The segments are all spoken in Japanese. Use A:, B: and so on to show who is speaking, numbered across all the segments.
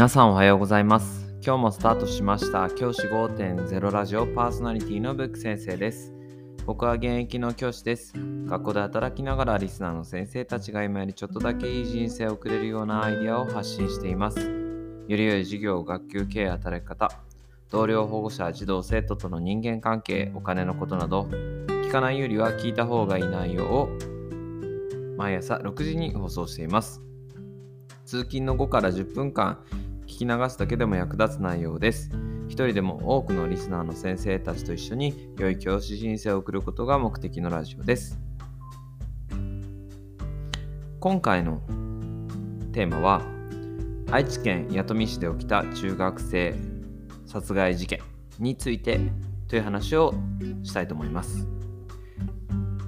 A: 皆さんおはようございます。今日もスタートしました。教師5.0ラジオパーソナリティのブック先生です。僕は現役の教師です。学校で働きながらリスナーの先生たちが今よりちょっとだけいい人生を送れるようなアイデアを発信しています。より良い授業学級経営働き方同僚保護者児童生徒との人間関係お金のことなど聞かないよりは聞いた方がいい内容を毎朝6時に放送しています。通勤の5から10分間聞き流すだけでも役立つ内容です。一人でも多くのリスナーの先生たちと一緒に良い教師人生を送ることが目的のラジオです。今回のテーマは愛知県弥富市で起きた中学生殺害事件についてという話をしたいと思います。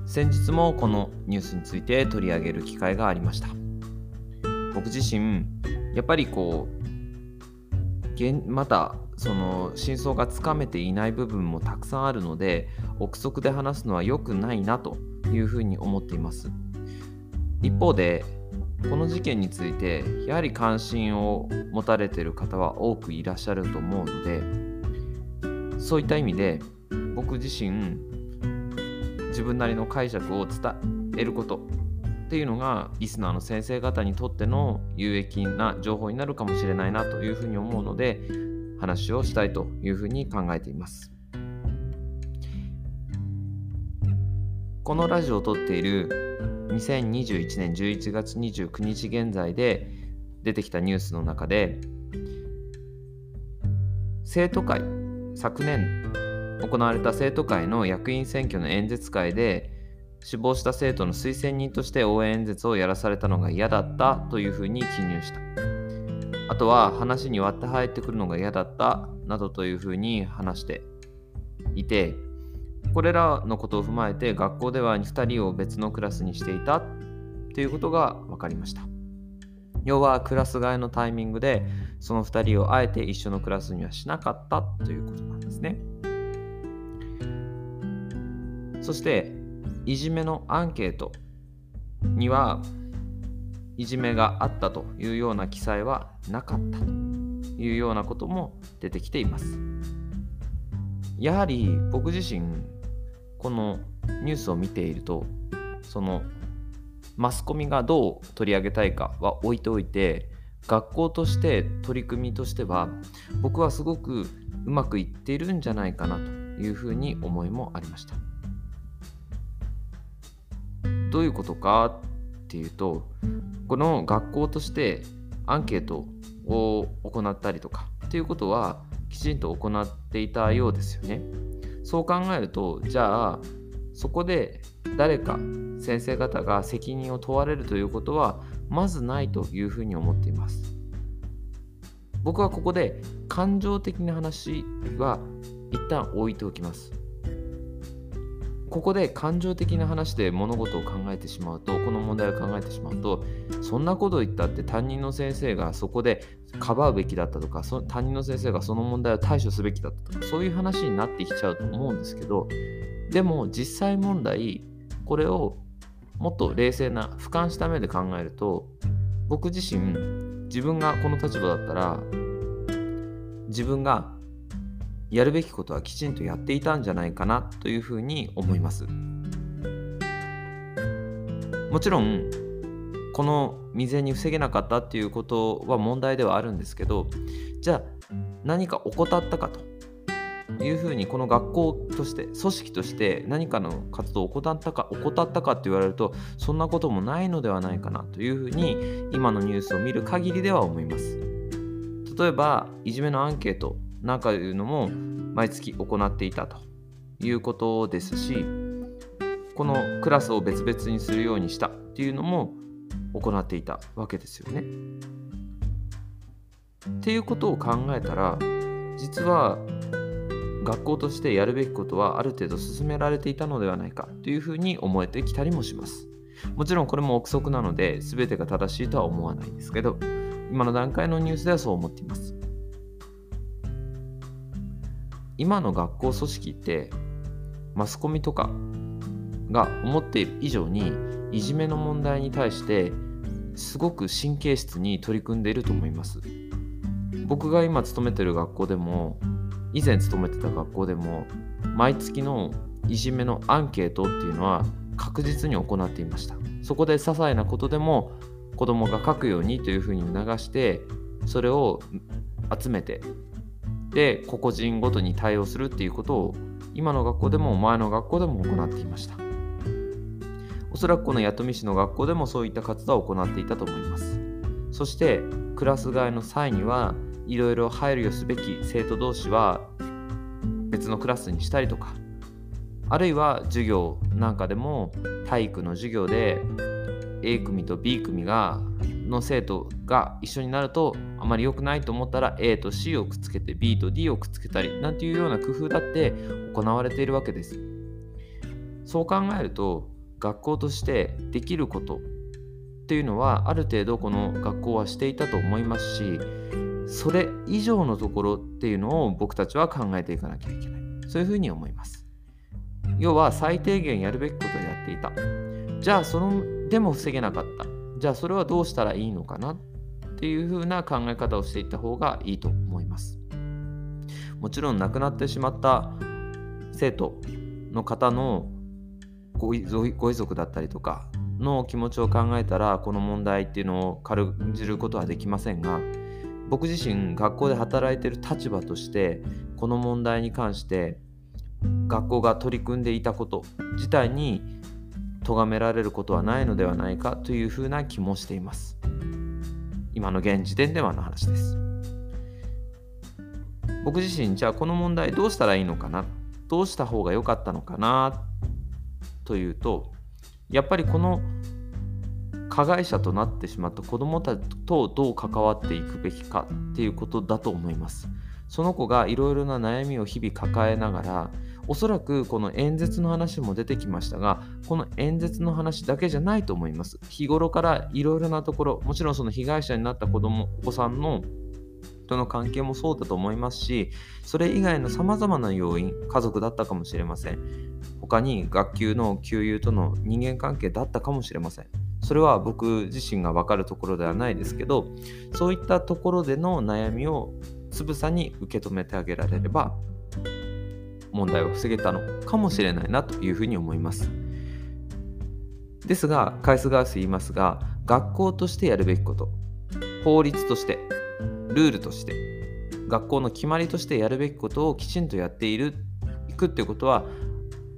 A: 先日もこのニュースについて取り上げる機会がありました。僕自身やっぱりこうまたその真相がつかめていない部分もたくさんあるので憶測で話すのは良くないなというふうに思っています。一方でこの事件についてやはり関心を持たれている方は多くいらっしゃると思うのでそういった意味で僕自身自分なりの解釈を伝えることっていうのがリスナーの先生方にとっての有益な情報になるかもしれないなというふうに思うので話をしたいというふうに考えています。このラジオを撮っている2021年11月29日現在で出てきたニュースの中で生徒会昨年行われた生徒会の役員選挙の演説会で死亡した生徒の推薦人として応援演説をやらされたのが嫌だったというふうに記入した。あとは話に割って入ってくるのが嫌だったなどというふうに話していて、これらのことを踏まえて学校では2人を別のクラスにしていたということが分かりました。要はクラス替えのタイミングでその2人をあえて一緒のクラスにはしなかったということなんですね。そしていじめのアンケートにはいじめがあったというような記載はなかったというようなことも出てきています。やはり僕自身このニュースを見ているとそのマスコミがどう取り上げたいかは置いておいて学校として取り組みとしては僕はすごくうまくいっているんじゃないかなというふうに思いもありました。どういうことかっていうとこの学校としてアンケートを行ったりとかっていうことはきちんと行っていたようですよね。そう考えるとじゃあそこで誰か先生方が責任を問われるということはまずないというふうに思っています。僕はここで感情的な話は一旦置いておきます。ここで感情的な話で物事を考えてしまうとこの問題を考えてしまうとそんなことを言ったって担任の先生がそこでかばうべきだったとかそ担任の先生がその問題を対処すべきだったとかそういう話になってきちゃうと思うんですけどでも実際問題これをもっと冷静な俯瞰した目で考えると僕自身自分がこの立場だったら自分がやるべきことはきちんとやっていたんじゃないかなというふうに思います。もちろんこの未然に防げなかったっていうことは問題ではあるんですけどじゃあ何か怠ったかというふうにこの学校として組織として何かの活動を怠ったか怠ったかって言われるとそんなこともないのではないかなというふうに今のニュースを見る限りでは思います。例えばいじめのアンケートなんかいうのも毎月行っていたということですしこのクラスを別々にするようにしたっていうのも行っていたわけですよね。っていうことを考えたら実は学校としてやるべきことはある程度進められていたのではないかというふうに思えてきたりもします。もちろんこれも憶測なので全てが正しいとは思わないですけど今の段階のニュースではそう思っています。今の学校組織ってマスコミとかが思っている以上にいじめの問題に対してすごく神経質に取り組んでいると思います。僕が今勤めてる学校でも以前勤めてた学校でも毎月のいじめのアンケートっていうのは確実に行っていましたそこで些細なことでも子供が書くようにというふうに促してそれを集めてで個々人ごとに対応するっていうことを今の学校でも前の学校でも行っていました。おそらくこの弥富市の学校でもそういった活動を行っていたと思います。そしてクラス替えの際にはいろいろ配慮すべき生徒同士は別のクラスにしたりとかあるいは授業なんかでも体育の授業で A 組と B 組がの生徒が一緒になるとあまり良くないと思ったら A と C をくっつけて B と D をくっつけたりなんていうような工夫だって行われているわけです。そう考えると学校としてできることっていうのはある程度この学校はしていたと思いますしそれ以上のところっていうのを僕たちは考えていかなきゃいけない。そういうふうに思います。要は最低限やるべきことをやっていた。じゃあそのでも防げなかった。じゃあそれはどうしたらいいのかなっていうふうな考え方をしていった方がいいと思います。もちろん亡くなってしまった生徒の方のご遺族だったりとかの気持ちを考えたらこの問題っていうのを軽んじることはできませんが僕自身学校で働いている立場としてこの問題に関して学校が取り組んでいたこと自体に咎められることはないのではないかというふうな気もしています。今の現時点ではの話です。僕自身じゃあこの問題どうしたらいいのかな？どうした方が良かったのかな？というとやっぱりこの加害者となってしまった子どもたちとどう関わっていくべきかっていうことだと思います。その子がいろいろな悩みを日々抱えながらおそらくこの演説の話も出てきましたがこの演説の話だけじゃないと思います。日頃からいろいろなところもちろんその被害者になった子供お子さんのとの関係もそうだと思いますしそれ以外のさまざまな要因家族だったかもしれません。他に学級の給油との人間関係だったかもしれません。それは僕自身が分かるところではないですけどそういったところでの悩みをつぶさに受け止めてあげられれば問題を防げたのかもしれないなというふうに思います。ですが、返す返す言いますが、学校としてやるべきこと、法律として、ルールとして、学校の決まりとしてやるべきことをきちんとやっているいくってことは、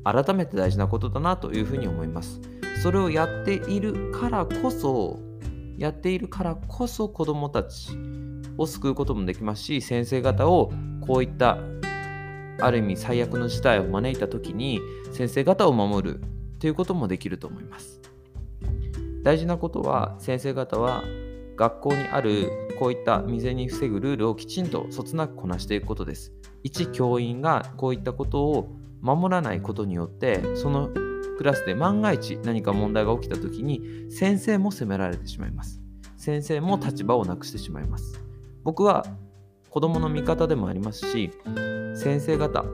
A: 改めて大事なことだなというふうに思います。それをやっているからこそ、やっているからこそ子どもたちを救うこともできますし、先生方をこういったある意味最悪の事態を招いた時に先生方を守るということもできると思います。大事なことは先生方は学校にあるこういった未然に防ぐルールをきちんとそつなくこなしていくことです。一教員がこういったことを守らないことによってそのクラスで万が一何か問題が起きた時に先生も責められてしまいます。先生も立場をなくしてしまいます。僕は子供の味方でもありますし先生方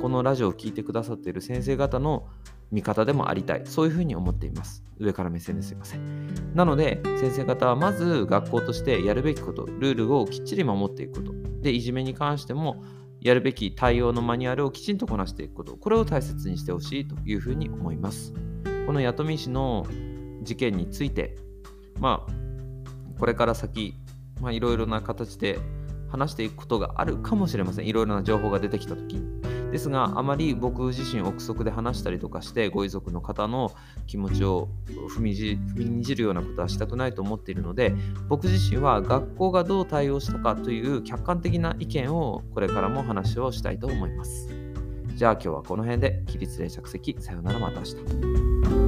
A: このラジオを聴いてくださっている先生方の味方でもありたい。そういうふうに思っています。上から目線ですいません。なので先生方はまず学校としてやるべきことルールをきっちり守っていくこと。でいじめに関してもやるべき対応のマニュアルをきちんとこなしていくこと。これを大切にしてほしいというふうに思います。この弥富市の事件についてまあこれから先いろいろな形で話していくことがあるかもしれません。いろいろな情報が出てきたとき。ですが、あまり僕自身憶測で話したりとかして、ご遺族の方の気持ちを踏み踏みにじるようなことはしたくないと思っているので、僕自身は学校がどう対応したかという客観的な意見をこれからも話をしたいと思います。じゃあ今日はこの辺で起立例着席さよならまた明日。